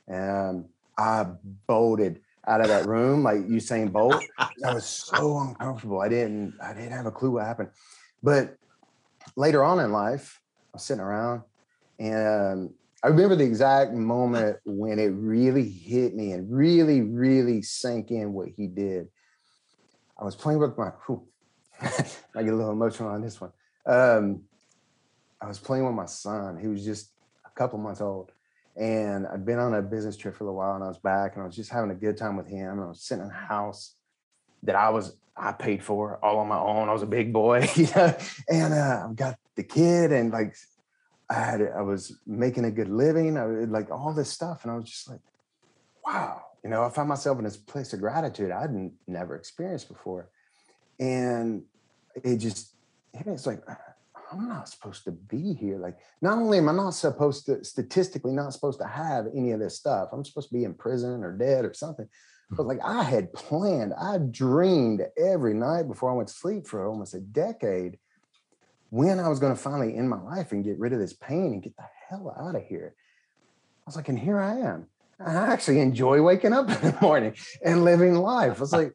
And I bolted out of that room like Usain Bolt. I was so uncomfortable. I didn't, I didn't have a clue what happened. But later on in life, I was sitting around and I remember the exact moment when it really hit me and really, really sank in what he did. I was playing with my, whew, I get a little emotional on this one. Um, I was playing with my son. He was just a couple months old. And I'd been on a business trip for a while and I was back and I was just having a good time with him. I was sitting in the house that I was, I paid for all on my own. I was a big boy, you know, and uh, I've got the kid and like I had, I was making a good living. I like all this stuff. And I was just like, wow, you know, I found myself in this place of gratitude I'd never experienced before. And it just, it's like, I'm not supposed to be here. Like, not only am I not supposed to, statistically, not supposed to have any of this stuff, I'm supposed to be in prison or dead or something. But like, I had planned, I dreamed every night before I went to sleep for almost a decade when I was going to finally end my life and get rid of this pain and get the hell out of here. I was like, and here I am. I actually enjoy waking up in the morning and living life. I was like,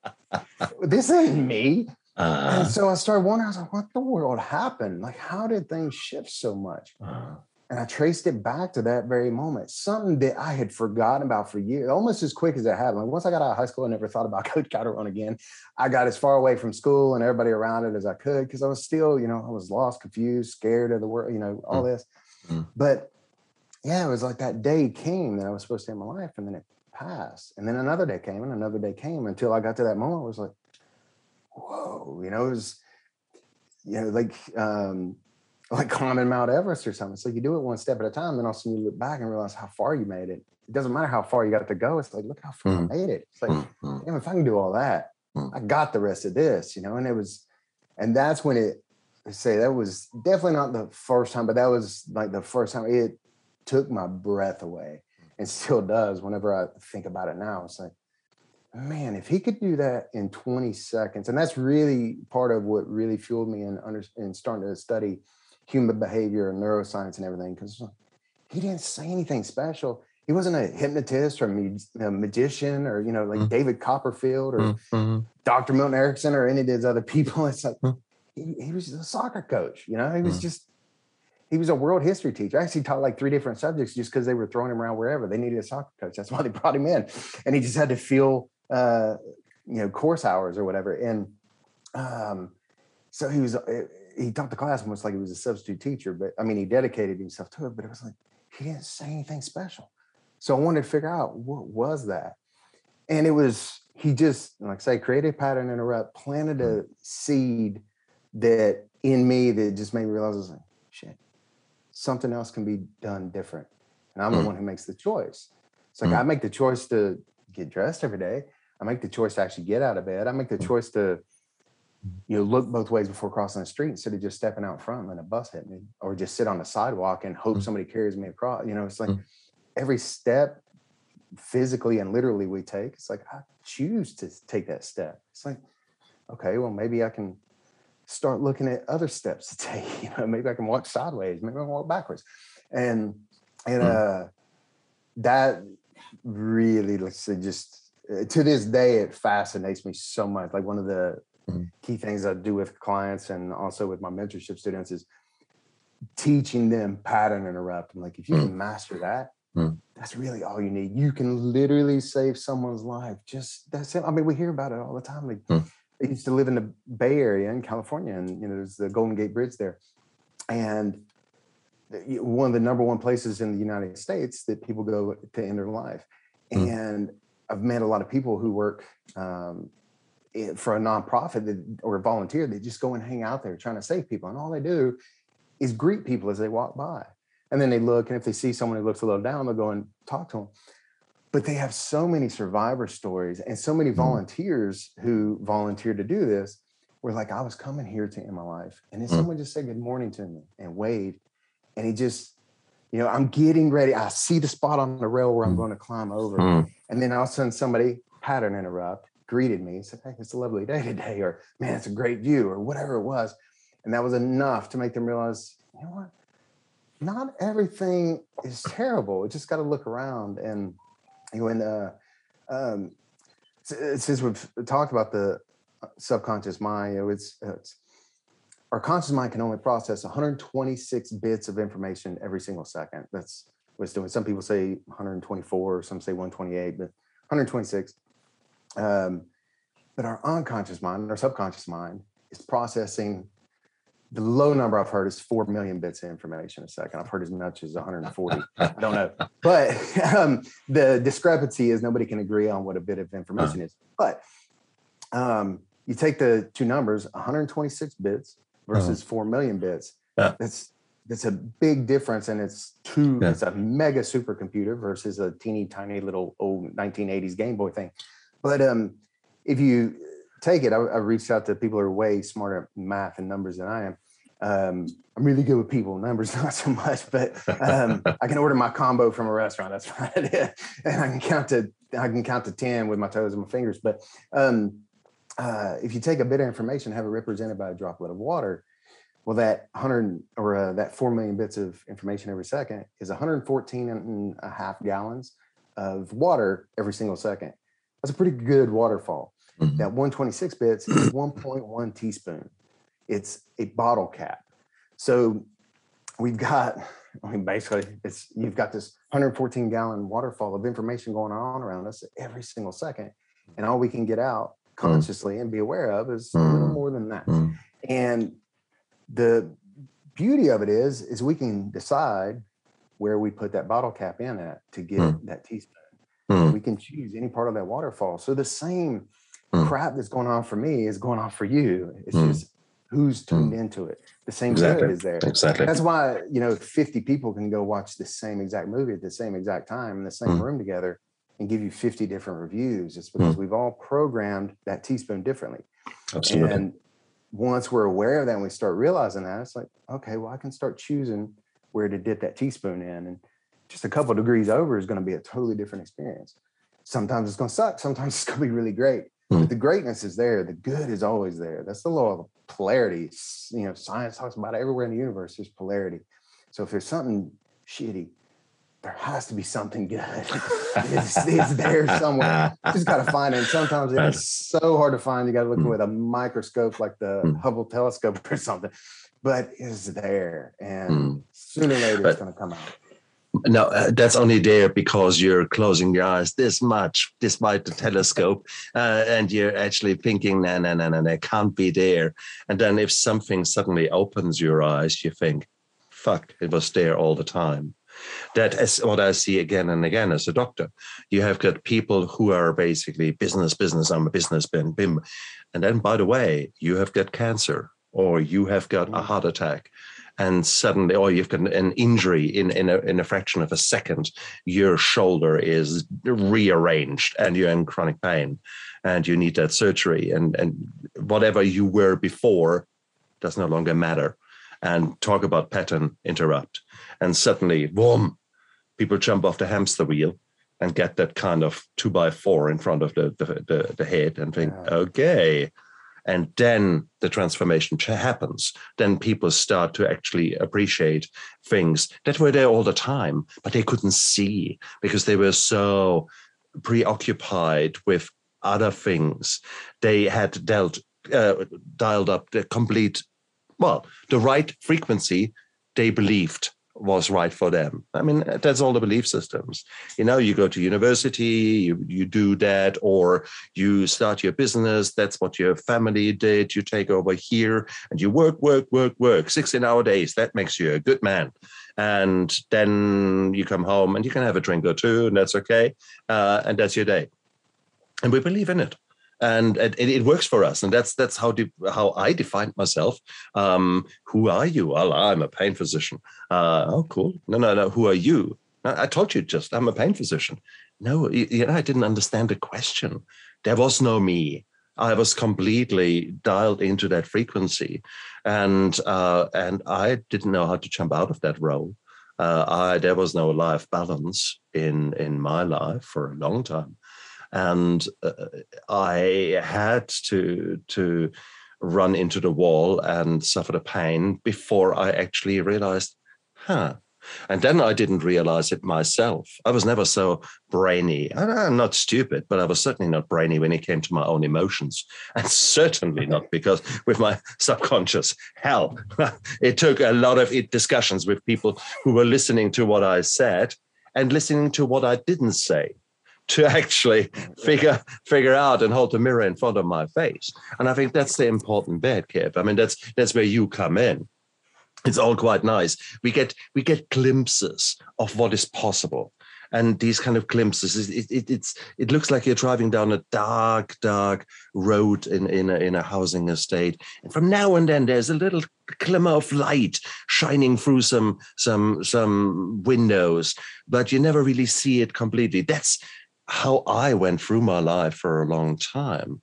this isn't me. Uh, and so I started wondering, I was like, what the world happened? Like, how did things shift so much? Uh, and I traced it back to that very moment, something that I had forgotten about for years, almost as quick as it happened. Like once I got out of high school, I never thought about Coach Calderon again. I got as far away from school and everybody around it as I could because I was still, you know, I was lost, confused, scared of the world, you know, all mm. this. Mm. But yeah, it was like that day came that I was supposed to end my life, and then it passed. And then another day came, and another day came until I got to that moment. I was like, whoa, you know, it was, you know, like um, like climbing Mount Everest or something. So you do it one step at a time, then all of a sudden you look back and realize how far you made it. It doesn't matter how far you got to go. It's like, look how far mm. I made it. It's like, mm. damn, if I can do all that, mm. I got the rest of this, you know. And it was, and that's when it say that was definitely not the first time, but that was like the first time it took my breath away and still does whenever I think about it now. It's like, man, if he could do that in 20 seconds, and that's really part of what really fueled me in, under, in starting to study human behavior and neuroscience and everything, because he didn't say anything special. He wasn't a hypnotist or a magician or, you know, like mm-hmm. David Copperfield or mm-hmm. Dr. Milton Erickson or any of these other people. It's like, mm-hmm. he, he, was a soccer coach, you know, he was mm. just, he was a world history teacher. I actually taught like three different subjects just because they were throwing him around wherever. They needed a soccer coach. That's why they brought him in. And he just had to feel uh, you know, course hours or whatever. And um, so he was, uh, he taught the class almost like he was a substitute teacher, but I mean, he dedicated himself to it, but it was like, he didn't say anything special. So I wanted to figure out what was that. And it was, he just, like I say, created a pattern interrupt, planted a seed that in me that just made me realize I was like, shit, something else can be done different. And I'm the hmm. one who makes the choice. It's like mm. I make the choice to get dressed every day. I make the choice to actually get out of bed. I make the mm. choice to, you know, look both ways before crossing the street instead of just stepping out front and a bus hit me, or just sit on the sidewalk and hope mm. somebody carries me across. You know, it's like mm. every step physically and literally we take, it's like I choose to take that step. It's like, okay, well, maybe I can start looking at other steps to take. You know, maybe I can walk sideways, maybe I can walk backwards. And and uh that really let's say just uh, to this day it fascinates me so much like one of the mm-hmm. key things i do with clients and also with my mentorship students is teaching them pattern interrupt I'm like if you mm-hmm. can master that mm-hmm. that's really all you need you can literally save someone's life just that's it i mean we hear about it all the time like mm. i used to live in the bay area in california and you know there's the golden gate bridge there and one of the number one places in the united states that people go to end their life mm. and I've met a lot of people who work um, for a nonprofit that, or volunteer. They just go and hang out there trying to save people, and all they do is greet people as they walk by. And then they look, and if they see someone who looks a little down, they'll go and talk to them. But they have so many survivor stories and so many mm-hmm. volunteers who volunteer to do this. were like I was coming here to end my life, and then mm. someone just said good morning to me and waved, and he just you know, I'm getting ready. I see the spot on the rail where I'm mm. going to climb over. Mm. And then all of a sudden somebody pattern interrupt, greeted me, and said, Hey, it's a lovely day today, or man, it's a great view, or whatever it was. And that was enough to make them realize, you know what? Not everything is terrible. You just got to look around. And when uh, um, since we've talked about the uh, subconscious mind, you know, it's, it's our conscious mind can only process 126 bits of information every single second. That's was doing. Some people say 124, some say 128, but 126. Um, but our unconscious mind, our subconscious mind, is processing the low number I've heard is 4 million bits of information a second. I've heard as much as 140. I don't know. But um, the discrepancy is nobody can agree on what a bit of information is. But um, you take the two numbers, 126 bits versus 4 million bits. Yeah. That's that's a big difference and it's two Yeah. it's a mega supercomputer versus a teeny tiny little old 1980s game boy thing but um if you take it I, I reached out to people who are way smarter at math and numbers than i am. Um i'm really good with people numbers not so much but um i can order my combo from a restaurant that's it and i can count to i can count to 10 with my toes and my fingers. But um uh, if you take a bit of information, have it represented by a droplet of water, well, that 100 or uh, that 4 million bits of information every second is 114 and a half gallons of water every single second. That's a pretty good waterfall. Mhm. That 126 bits is 1.1 teaspoon. It's a bottle cap. So we've got, I mean, basically, it's you've got this 114 gallon waterfall of information going on around us every single second. And all we can get out consciously and be aware of is a little Mm. more than that. Mm. And the beauty of it is, is we can decide where we put that bottle cap in at to get Mm. that teaspoon. Mm. We can choose any part of that waterfall. So the same Mm. crap that's going on for me is going on for you. It's Mm. just who's tuned into it. The same Exactly. is there. Exactly. That's why you know 50 people can go watch the same exact movie at the same exact time in the same Mm. room together and give you 50 different reviews. It's because we've all programmed that teaspoon differently. Absolutely. And once we're aware of that and we start realizing that, it's like, okay, well, I can start choosing where to dip that teaspoon in. And just a couple degrees over is going to be a totally different experience. Sometimes it's going to suck. Sometimes it's going to be really great. Hmm. But the greatness is there. The good is always there. That's the law of polarity. You know, science talks about it everywhere in the universe. There's polarity. So if there's something shitty, there has to be something good. it's, it's there somewhere. You just got to find it. And sometimes it's so hard to find. You got to look Mm. with a microscope like the Mm. Hubble telescope or something. But it's there. And Mm. sooner or later, But- it's going to come out. No, uh, that's only there because you're closing your eyes this much, despite the telescope, uh, and you're actually thinking, no, no, no, no, no, can't be there. And then if something suddenly opens your eyes, you think, fuck, it was there all the time. That is what I see again and again as a doctor. You have got people who are basically business, business, I'm a business, bim, bim. And then, by the way, you have got cancer or you have got a Mm. heart attack and suddenly, or you've got an injury in, in, a, in a fraction of a second, your shoulder is rearranged and you're in chronic pain and you need that surgery. And, and whatever you were before does no longer matter. And talk about pattern interrupt. And suddenly, boom, people jump off the hamster wheel and get that kind of two by four in front of the, the, the, the head and think, Yeah. okay. And then the transformation happens. Then people start to actually appreciate things that were there all the time, but they couldn't see because they were so preoccupied with other things. They had dealt, uh, dialed up the complete, well, the right frequency they believed was right for them. I mean, that's all the belief systems. You know, you go to university, you, you do that, or you start your business. That's what your family did. You take over here and you work, work, work, work, 16 hour days. That makes you a good man. And then you come home and you can have a drink or two, and that's okay. Uh, and that's your day. And we believe in it. And it, it works for us, and that's that's how de- how I defined myself. Um, who are you? Well, I'm a pain physician. Uh, oh, cool. No, no, no. Who are you? I, told you just. I'm a pain physician. No, you, you know, I didn't understand the question. There was no me. I was completely dialed into that frequency, and uh, and I didn't know how to jump out of that role. Uh, I there was no life balance in in my life for a long time, and uh, I had to to run into the wall and suffer the pain before I actually realized, huh. And then I didn't realize it myself. I was never so brainy. I'm not stupid, but I was certainly not brainy when it came to my own emotions. And certainly not because with my subconscious, hell, it took a lot of it discussions with people who were listening to what I said and listening to what I didn't say to actually figure figure out and hold the mirror in front of my face. And I think that's the important bit, Kip. I mean, that's that's where you come in. It's all quite nice. We get we get glimpses of what is possible and these kind of glimpses it, it, it's it looks like you're driving down a dark dark road in in a, in a housing estate and from now and then there's a little glimmer of light shining through some some some windows but you never really see it completely that's how i went through my life for a long time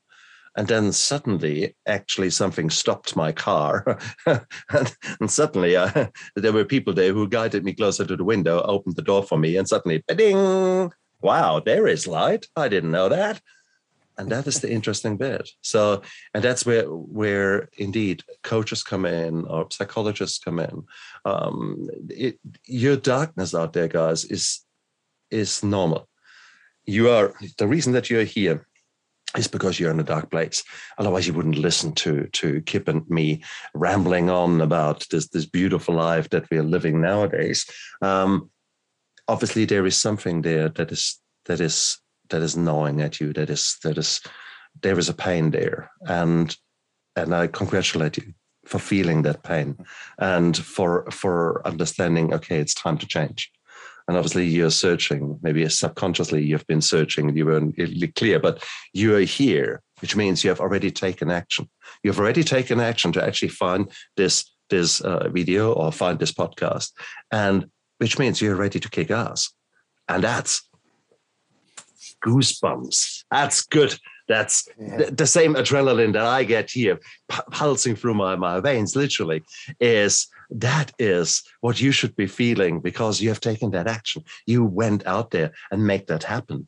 and then suddenly actually something stopped my car and, and, suddenly uh, there were people there who guided me closer to the window opened the door for me and suddenly ding wow there is light. I didn't know that. And that is the interesting bit. So and that's where where indeed coaches come in or psychologists come in. Um, it, your darkness out there guys is is normal you are the reason that you're here is because you're in a dark place. Otherwise, you wouldn't listen to to Kip and me rambling on about this this beautiful life that we are living nowadays. Um, obviously, there is something there that is that is that is gnawing at you. That is that is there is a pain there, and and I congratulate you for feeling that pain and for for understanding. Okay, it's time to change and obviously you're searching maybe subconsciously you've been searching and you weren't clear but you are here which means you have already taken action. You've already taken action to actually find this this uh, video or find this podcast and which means you're ready to kick ass. And that's goosebumps. That's good that's yeah. the, the, same adrenaline that I get here, p- pulsing through my, my veins, literally, is that is what you should be feeling because you have taken that action. You went out there and make that happen.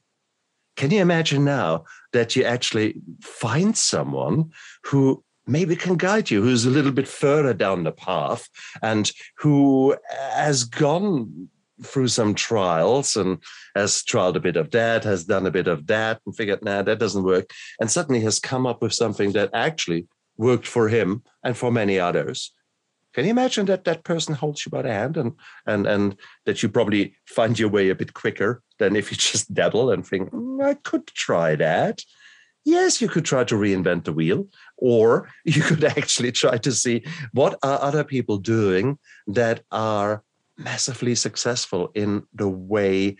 Can you imagine now that you actually find someone who maybe can guide you, who's a little bit further down the path and who has gone through some trials and has tried a bit of that, has done a bit of that, and figured, nah, that doesn't work. And suddenly has come up with something that actually worked for him and for many others. Can you imagine that that person holds you by the hand and and and that you probably find your way a bit quicker than if you just dabble and think, mm, I could try that. Yes, you could try to reinvent the wheel, or you could actually try to see what are other people doing that are massively successful in the way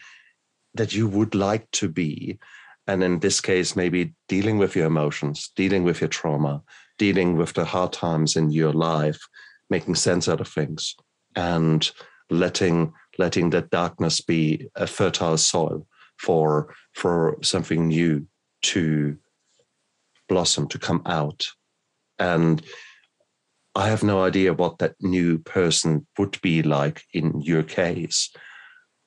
that you would like to be. And in this case, maybe dealing with your emotions, dealing with your trauma, dealing with the hard times in your life, making sense out of things, and letting letting that darkness be a fertile soil for for something new to blossom, to come out. And I have no idea what that new person would be like in your case.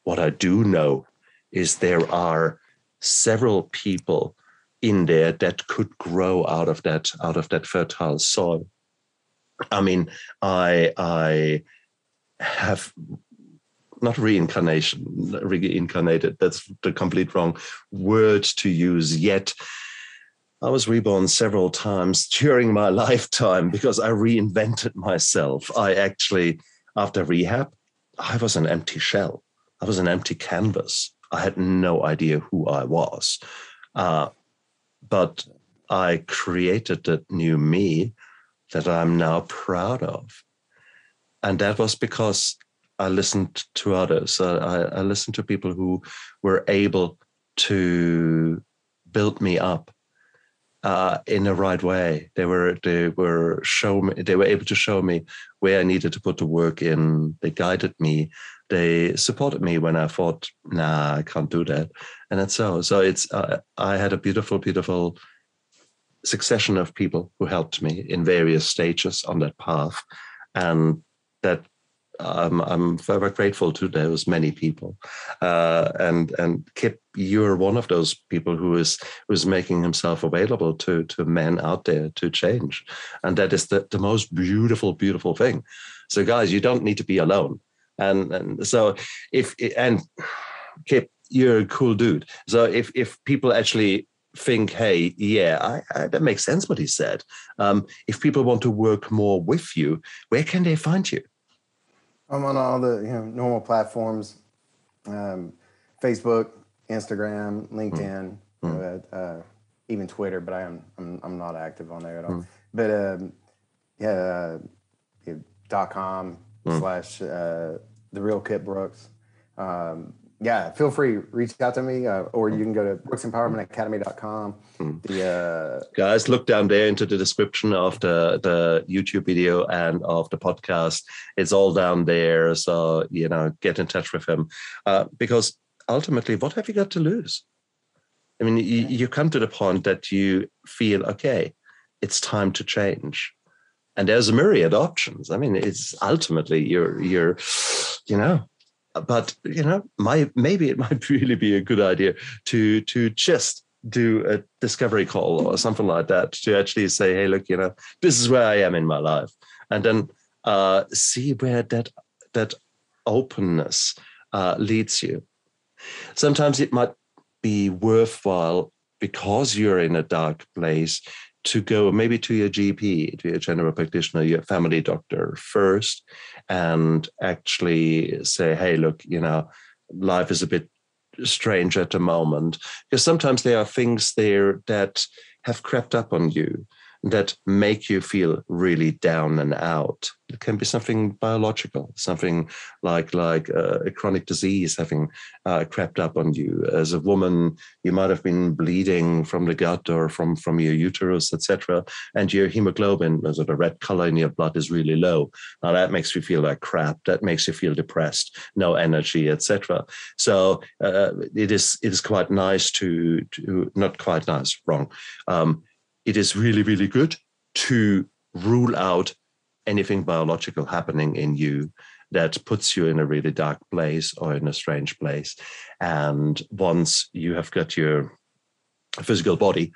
What I do know is there are several people in there that could grow out of that out of that fertile soil. I mean, I I have not reincarnation, reincarnated. That's the complete wrong word to use yet. I was reborn several times during my lifetime because I reinvented myself. I actually, after rehab, I was an empty shell. I was an empty canvas. I had no idea who I was. Uh, but I created that new me that I'm now proud of. And that was because I listened to others. I, I listened to people who were able to build me up uh, in the right way. They were they were show me they were able to show me where I needed to put the work in. They guided me. They supported me when I thought, nah, I can't do that, and that's so. So it's uh, I had a beautiful, beautiful succession of people who helped me in various stages on that path, and that I'm, I'm very grateful to those many people. Uh, and and Kip, you're one of those people who is who's making himself available to to men out there to change, and that is the, the most beautiful, beautiful thing. So, guys, you don't need to be alone. And and so if and Kip, you're a cool dude. So if if people actually think, hey, yeah, I, I, that makes sense what he said. Um, if people want to work more with you, where can they find you? I'm on all the you know normal platforms. Um, Facebook, Instagram, LinkedIn, mm. uh, uh, even Twitter, but I am I'm, I'm not active on there at all. Mm. But um, yeah, uh, dot com mm. slash uh, the real Kip Brooks. Um, yeah, feel free reach out to me, uh, or you can go to brooksempowermentacademy.com. Mm. The uh, guys, look down there into the description of the the YouTube video and of the podcast. It's all down there, so you know, get in touch with him uh, because ultimately, what have you got to lose? I mean, you, you come to the point that you feel okay, it's time to change and there's a myriad options. I mean, it's ultimately you're you're, you know, but you know, my maybe it might really be a good idea to to just do a discovery call or something like that to actually say, hey, look, you know, this is where I am in my life, and then uh, see where that that openness uh, leads you. Sometimes it might be worthwhile because you're in a dark place to go maybe to your GP, to your general practitioner, your family doctor first, and actually say, hey, look, you know, life is a bit strange at the moment. Because sometimes there are things there that have crept up on you that make you feel really down and out. It can be something biological, something like like uh, a chronic disease having uh, crept up on you. As a woman, you might have been bleeding from the gut or from from your uterus, etc., and your hemoglobin, so the red color in your blood, is really low. Now that makes you feel like crap. That makes you feel depressed, no energy, etc. So uh, it is it is quite nice to to not quite nice, wrong. Um, it is really, really good to rule out anything biological happening in you that puts you in a really dark place or in a strange place. And once you have got your physical body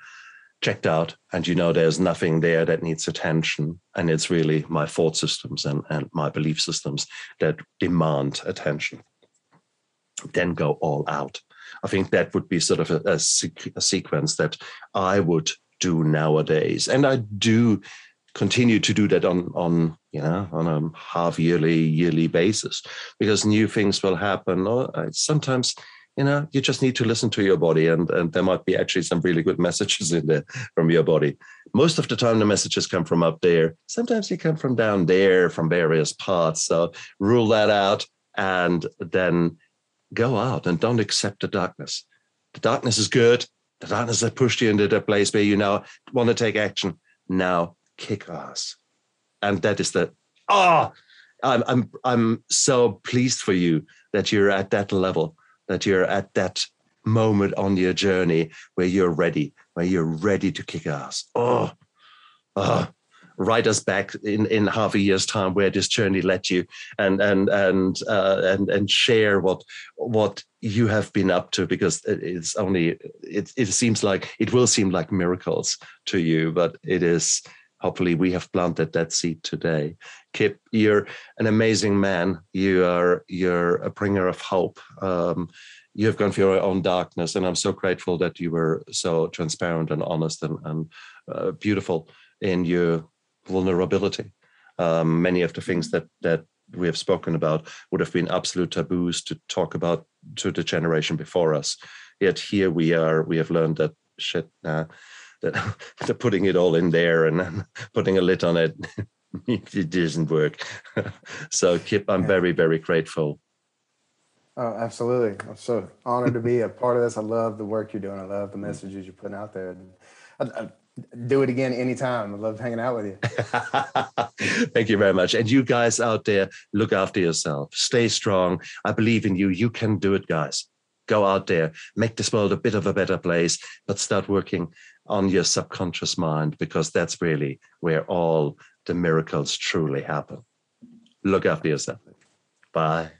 checked out and you know there's nothing there that needs attention, and it's really my thought systems and, and my belief systems that demand attention, then go all out. I think that would be sort of a, a, a sequence that I would do nowadays. And I do continue to do that on on you know on a half yearly yearly basis because new things will happen or uh, sometimes you know you just need to listen to your body and and there might be actually some really good messages in there from your body. Most of the time the messages come from up there. Sometimes they come from down there from various parts. So rule that out and then go out and don't accept the darkness. The darkness is good the darkness that pushed you into the place where you now want to take action. Now kick ass. And that is the ah, oh, I'm I'm I'm so pleased for you that you're at that level, that you're at that moment on your journey where you're ready, where you're ready to kick ass. Oh, oh write us back in, in half a year's time where this journey led you and and and uh, and and share what what you have been up to because it's only it, it seems like it will seem like miracles to you but it is hopefully we have planted that seed today. Kip you're an amazing man. You are you're a bringer of hope. Um, you have gone through your own darkness and i'm so grateful that you were so transparent and honest and, and uh, beautiful in your vulnerability um, many of the things that that we have spoken about would have been absolute taboos to talk about to the generation before us. Yet here we are, we have learned that shit, uh, that putting it all in there and putting a lid on it. it doesn't work. so, Kip, I'm very, very grateful. Oh, absolutely. I'm so honored to be a part of this. I love the work you're doing. I love the messages you're putting out there. I, I, do it again anytime. I love hanging out with you. Thank you very much. And you guys out there, look after yourself. Stay strong. I believe in you. You can do it, guys. Go out there, make this world a bit of a better place, but start working on your subconscious mind because that's really where all the miracles truly happen. Look after yourself. Bye.